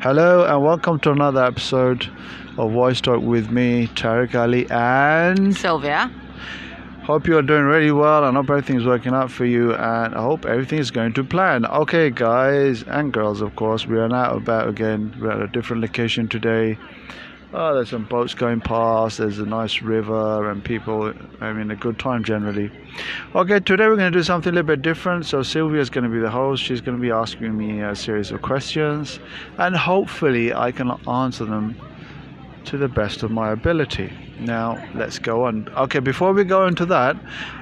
Hello and welcome to another episode of Voice Talk with me, Tariq Ali, and Sylvia. hope you are doing really well and hope everything's working out for you and I hope everything is going to plan. Okay, guys and girls, of course, we are now about again. We're at a different location today. Oh, there's some boats going past. There's a nice river and people having a good time generally. Okay, today we're going to do something a little bit different. So Sylvia's going to be the host. She's going to be asking me a series of questions, and hopefully I can answer them to the best of my ability. Now, let's go on. Okay, before we go into that,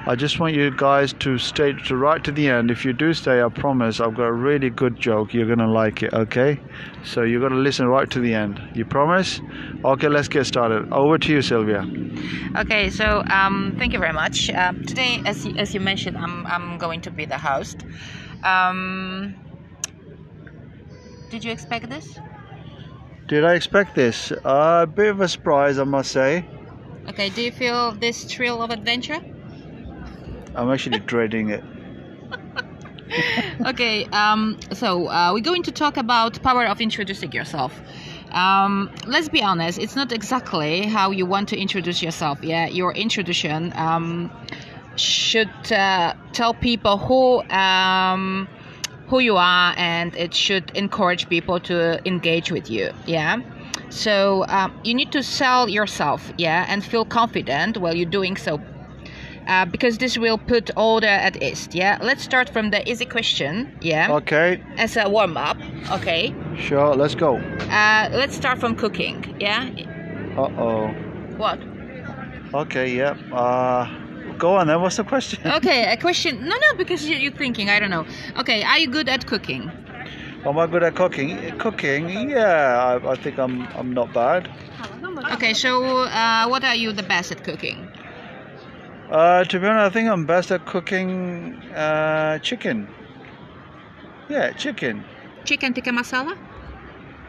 I just want you guys to stay to right to the end. If you do stay, I promise I've got a really good joke. You're going to like it, okay? So you're going to listen right to the end. You promise? Okay, let's get started. Over to you, Sylvia. Okay, so um, thank you very much. Uh, today, as you, as you mentioned, I'm, I'm going to be the host. Um, did you expect this? Did I expect this? A uh, bit of a surprise, I must say. Okay, do you feel this thrill of adventure? I'm actually dreading it. okay, um, so uh, we're going to talk about power of introducing yourself. Um, let's be honest, it's not exactly how you want to introduce yourself. Yeah, your introduction um, should uh, tell people who um, who you are, and it should encourage people to engage with you. Yeah. So um, you need to sell yourself, yeah, and feel confident while you're doing so, uh, because this will put order at ease. Yeah, let's start from the easy question. Yeah. Okay. As a warm up. Okay. Sure. Let's go. Uh, let's start from cooking. Yeah. Uh oh. What? Okay. Yep. Yeah. Uh, go on then. What's the question? Okay, a question. No, no, because you're thinking. I don't know. Okay, are you good at cooking? Am I good at cooking? Cooking, yeah. I, I think I'm. I'm not bad. Okay, so uh, what are you the best at cooking? Uh, to be honest, I think I'm best at cooking uh, chicken. Yeah, chicken. Chicken tikka masala.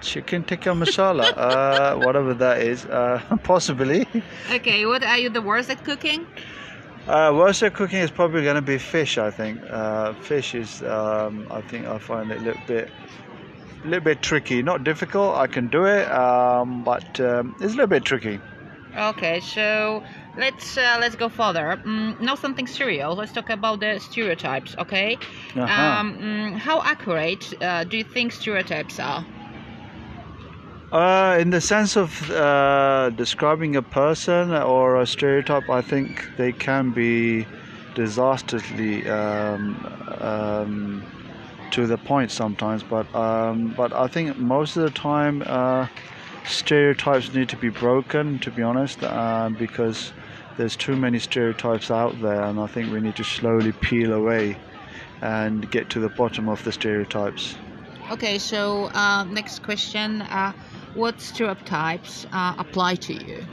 Chicken tikka masala, uh, whatever that is, uh, possibly. Okay, what are you the worst at cooking? Uh, worst at cooking is probably going to be fish. I think uh, fish is. Um, I think I find it a little bit, a little bit tricky. Not difficult. I can do it, um, but um, it's a little bit tricky. Okay, so let's uh, let's go further. Mm, now something serious. Let's talk about the stereotypes. Okay. Uh-huh. Um, mm, how accurate uh, do you think stereotypes are? Uh, in the sense of uh, describing a person or a stereotype, I think they can be disastrously um, um, to the point sometimes. But um, but I think most of the time, uh, stereotypes need to be broken. To be honest, uh, because there's too many stereotypes out there, and I think we need to slowly peel away and get to the bottom of the stereotypes. Okay, so uh, next question. Uh, what stereotypes uh, apply to you?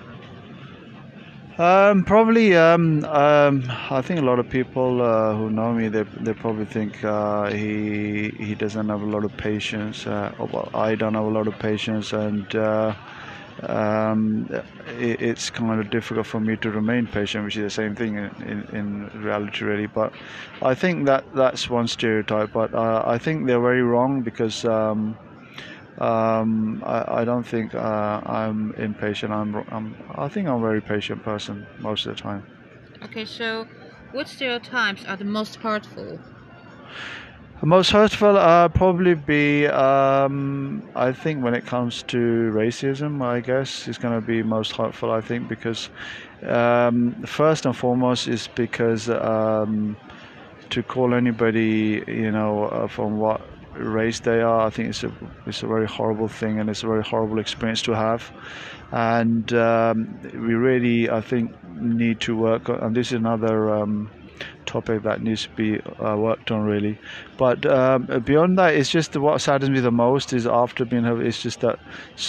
Um, probably, um, um, I think a lot of people uh, who know me, they, they probably think uh, he he doesn't have a lot of patience. Uh, well, I don't have a lot of patience, and uh, um, it, it's kind of difficult for me to remain patient, which is the same thing in, in, in reality, really. But I think that that's one stereotype. But uh, I think they're very wrong because. Um, I, I, don't think uh, I'm impatient. I'm, I'm, I think I'm a very patient person most of the time. Okay, so what stereotypes are the most hurtful? The most hurtful uh, probably be, um, I think, when it comes to racism. I guess is going to be most hurtful. I think because um, first and foremost is because um, to call anybody, you know, uh, from what race they are. I think it's a it's a very horrible thing and it's a very horrible experience to have. And um, we really, I think, need to work. On, and this is another um, topic that needs to be uh, worked on really. But um, beyond that, it's just what saddens me the most is after being it's just that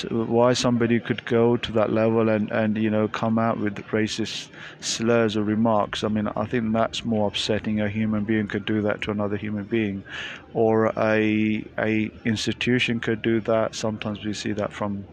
why somebody could go to that level and and you know come out with racist slurs or remarks. I mean, I think that's more upsetting. A human being could do that to another human being, or a a institution could do that. Sometimes we see that from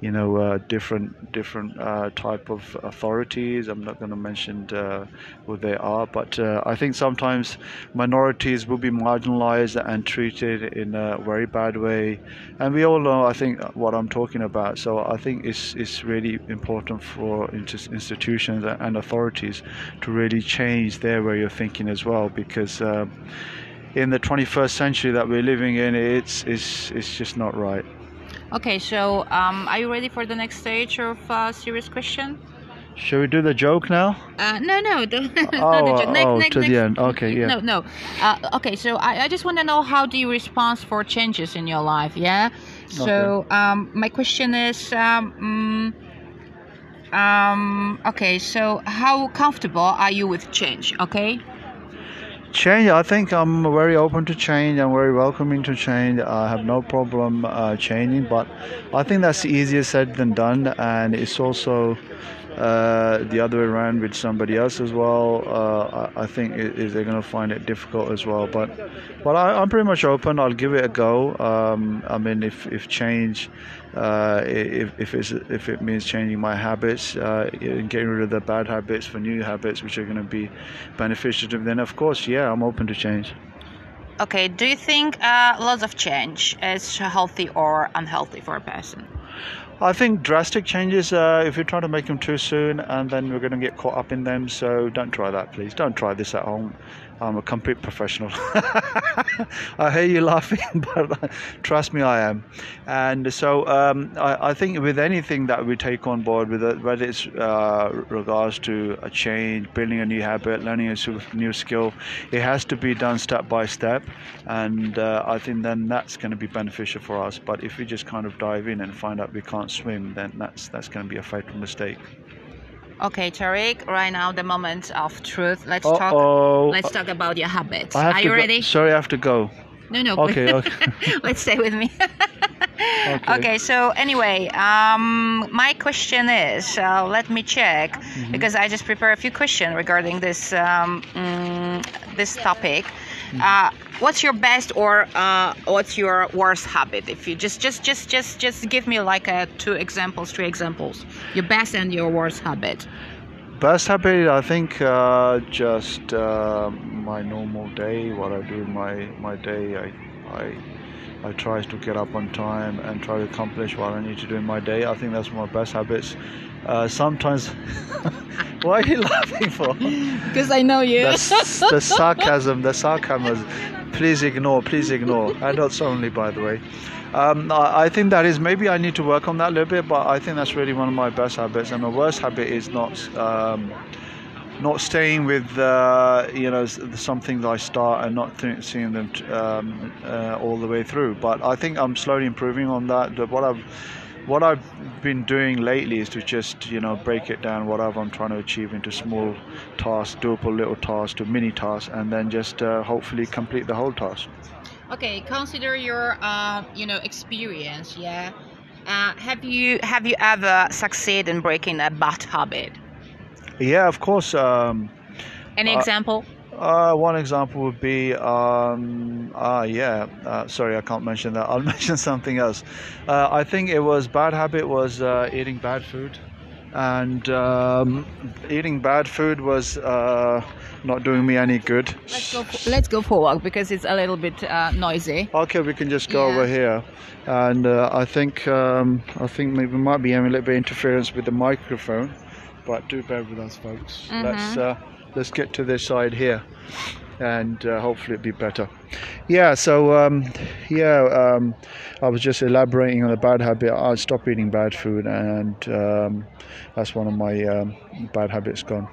you know uh, different different uh, type of authorities. I'm not going to mention uh, who they are, but uh, I think sometimes minorities will be marginalized and treated in a very bad way. And we all know, I think, what I'm talking about. So I think it's, it's really important for institutions and authorities to really change their way of thinking as well because. Uh, in the 21st century that we're living in, it's, it's, it's just not right. Okay, so um, are you ready for the next stage of uh, serious question? Shall we do the joke now? Uh, no, no, the, oh, the joke. Next, oh, next, to next, the end. Okay, yeah. No, no. Uh, okay, so I, I just want to know how do you respond for changes in your life? Yeah. So okay. um, my question is, um, mm, um, okay, so how comfortable are you with change? Okay change i think i'm very open to change. I'm very welcoming to change. I have no problem uh, changing but i think that's easier said than done and it's also uh, the other way around with somebody else as well. Uh, I, I, think they're going to find it difficult as well. But but I, am pretty much open. I'll give it a go. Um, I mean, if if change, uh, if if if it means changing my habits, uh, and getting rid of the bad habits for new habits, which are going to be beneficial to me, then of course, yeah, I'm open to change. Okay. Do you think uh, lots of change is healthy or unhealthy for a person? I think drastic changes, uh, if you try to make them too soon, and then we're going to get caught up in them. So don't try that, please. Don't try this at home. I'm a complete professional. I hear you laughing, but trust me, I am. And so um, I, I, think with anything that we take on board, whether it's uh, regards to a change, building a new habit, learning a new skill, it has to be done step by step. And uh, I think then that's going to be beneficial for us. But if we just kind of dive in and find out we can't swim, then that's that's going to be a fatal mistake. Okay, Tariq. Right now, the moment of truth. Let's Uh-oh. talk. Let's talk about your habits. Are you go. ready? Sorry, I have to go. No, no. Okay. okay. Let's stay with me. okay. okay. So anyway, um, my question is, uh, let me check mm-hmm. because I just prepared a few questions regarding this um, mm, this topic. Uh, what's your best or uh, what's your worst habit? If you just just just just just give me like a two examples, three examples. Your best and your worst habit. Best habit, I think, uh, just uh, my normal day. What I do in my my day, I I I try to get up on time and try to accomplish what I need to do in my day. I think that's one of my best habits. Uh, sometimes, why are you laughing for? Because I know you. the, the sarcasm, the sarcasm. Please ignore, please ignore. Adults only, by the way. Um, I, I, think that is maybe I need to work on that a little bit, but I think that's really one of my best habits. And my worst habit is not. Um, not staying with uh, you know some things I start and not th- seeing them t- um, uh, all the way through. But I think I'm slowly improving on that. What I've what I've been doing lately is to just you know break it down whatever I'm trying to achieve into small tasks, doable little tasks to mini tasks, and then just uh, hopefully complete the whole task. Okay, consider your uh, you know experience. Yeah, uh, have you have you ever succeeded in breaking a bad habit? Yeah, of course. Um, Any uh, example? Uh, one example would be, um, ah, yeah. Uh, sorry, I can't mention that. I'll mention something else. Uh, I think it was bad habit was uh, eating bad food, and um, eating bad food was uh, not doing me any good. Let's go. For, let's go forward because it's a little bit uh, noisy. Okay, we can just go yeah. over here, and I think um, I think maybe we might be having a little bit of interference with the microphone, but do bear with us, folks. Mm-hmm. Let's let's get to this side here and uh, hopefully it'll be better. Yeah so um, yeah um, i was just elaborating on the bad habit. I stopped eating bad food and um, that's one of my um, bad habits gone.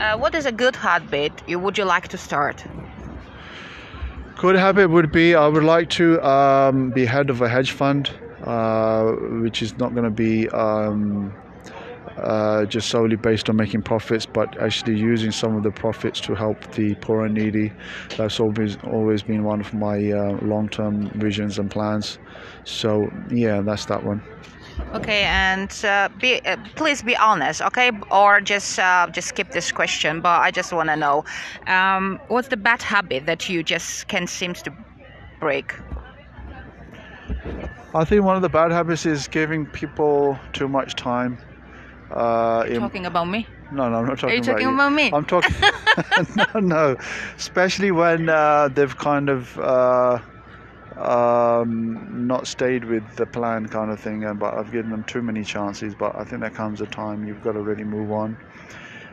Uh, what is a good habit you would you like to start? Good habit would be i would like to um, be head of a hedge fund uh, which is not going to be um, uh, just solely based on making profits, but actually using some of the profits to help the poor and needy. That's always always been one of my uh, long-term visions and plans. So yeah, that's that one. Okay, and uh, be, uh, please be honest, okay, or just uh, just skip this question. But I just want to know, um, what's the bad habit that you just can't seem to break? I think one of the bad habits is giving people too much time Uh, in- Talking about me. no, no, I'm not talking Are you about talking you. about me? I'm talking. no, no. Especially when uh, they've kind of uh, um, not stayed with the plan, kind of thing. And but I've given them too many chances. But I think there comes a time you've got to really move on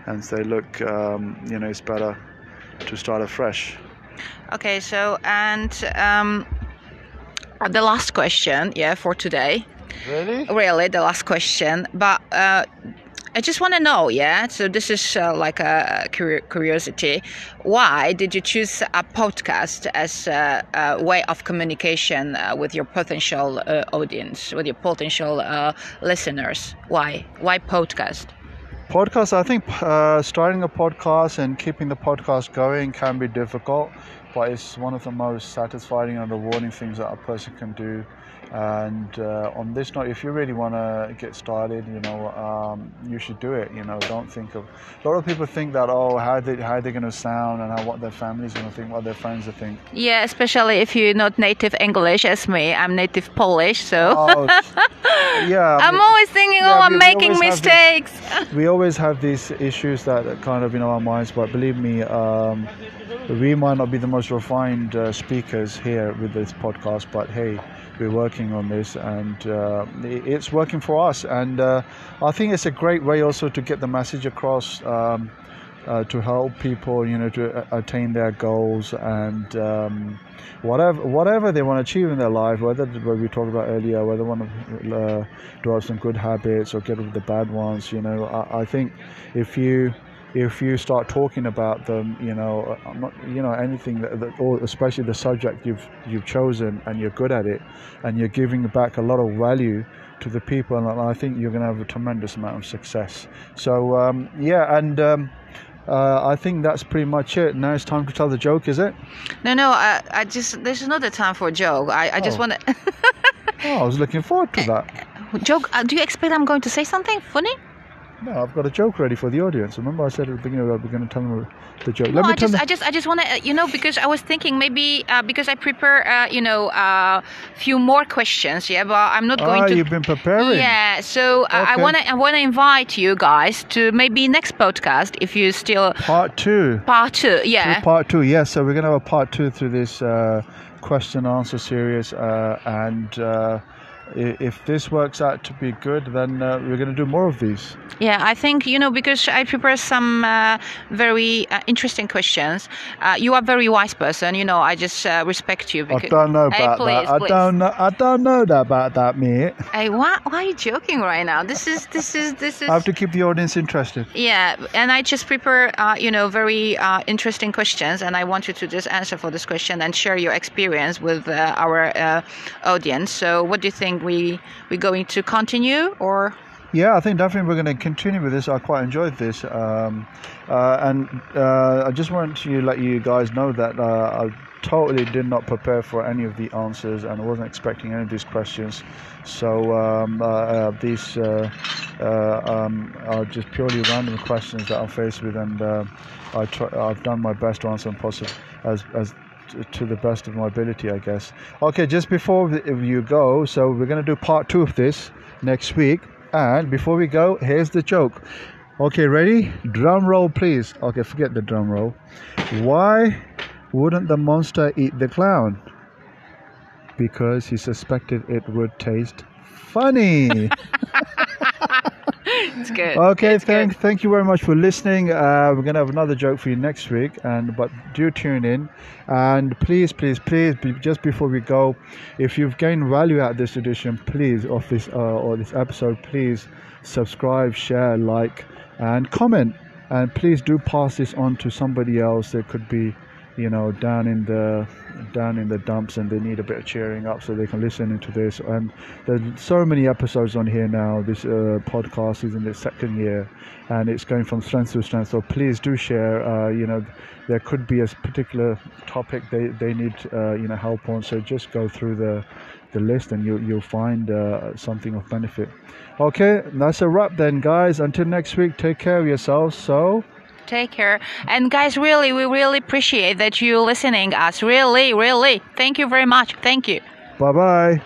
and say, look, um, you know, it's better to start afresh. Okay, so and um, the last question, yeah, for today. Really? Really, the last question, but uh, I just want to know, yeah. So this is uh, like a curiosity. Why did you choose a podcast as a, a way of communication uh, with your potential uh, audience, with your potential uh, listeners? Why? Why podcast? Podcast, I think uh, starting a podcast and keeping the podcast going can be difficult, but it's one of the most satisfying and rewarding things that a person can do. And uh, on this note, if you really want to get started, you know, um, you should do it. You know, don't think of. A lot of people think that oh, how they how they're going to sound and how, what their family's going to think, what their friends will think. Yeah, especially if you're not native English as me. I'm native Polish, so Oh, yeah. I'm always thinking, yeah, oh, I'm making always have this- mistakes. We always have these issues that kind of in our minds, but believe me, um, we might not be the most refined uh, speakers here with this podcast, but hey, we're working on this and uh, it's working for us. And uh, I think it's a great way also to get the message across. Um, uh, to help people, you know, to attain their goals and um, whatever whatever they want to achieve in their life. Whether what we talked about earlier, whether they want to uh, develop some good habits or get rid of the bad ones. You know, I, I think if you if you start talking about them, you know, not, you know, anything that, that, or especially the subject you've you've chosen and you're good at it, and you're giving back a lot of value to the people, and I think you're going to have a tremendous amount of success. So um, yeah, and. Um, uh, I think that's pretty much it. Now it's time to tell the joke, is it? No, no, I, I just this is not time for a joke. I, I just Oh. want to Oh, I was looking forward to that. joke. Uh, do you expect I'm going to say something funny? No, I've got a joke ready for the audience. Remember, I said at the beginning I was going to tell them the joke. No, Let me I tell just, them. I just, I just want to, uh, you know, because I was thinking maybe uh, because I prepare, uh, you know, a uh, few more questions. Yeah, but I'm not going ah, to. you've been preparing. Yeah, so uh, I want to, I want to invite you guys to maybe next podcast if you still Part two. part two. Yeah. Part two, yes. So we're going to have a part two through this uh, question answer series. Uh, and uh, if this works out to be good, then uh, we're going to do more of these. Yeah, I think you know because I prepare some uh, very uh, interesting questions. Uh, you are a very wise person. You know, I just uh, respect you. I don't know Hey, about please, that. I don't know. I don't know that about that, mate. Hey, why, why are you joking right now? This is this is this is. I have to keep the audience interested. Yeah, and I just prepare, uh, you know, very uh, interesting questions, and I want you to just answer for this question and share your experience with uh, our uh, audience. So, what do you think? We we're going to continue or? Yeah, I think definitely we're going to continue with this. I quite enjoyed this, um, uh, and uh, I just want to let you guys know that uh, I totally did not prepare for any of the answers, and I wasn't expecting any of these questions. So um, uh, uh, these uh, um, are just purely random questions that I'm faced with, and I I've done my best to answer them possible as as to the best of my ability, I guess. Okay, just before you go, so we're going to do part two of this next week. And before we go, here's the joke. Okay, ready? Drum roll, please. Okay, forget the drum roll. Why wouldn't the monster eat the clown? Because he suspected it would taste funny. It's good. Okay, It's thank good. thank you very much for listening. Uh, we're gonna have another joke for you next week, and but do tune in, and please, please, please, be, just before we go, if you've gained value out of this edition, please of this uh, or this episode, please subscribe, share, like, and comment, and please do pass this on to somebody else that could be, you know, down in the down in the dumps and they need a bit of cheering up so they can listen into this. And there's so many episodes on here now this uh, podcast is in its second year and it's going from strength to strength. So please do share uh, you know there could be a particular topic they, they need uh, you know help on. So just go through the the list and you, you'll find uh, something of benefit. Okay that's a wrap then guys. Until next week take care of yourselves. So Take care. And guys, really, we really appreciate that you listening us. Really, really. Thank you very much. Thank you. bye bye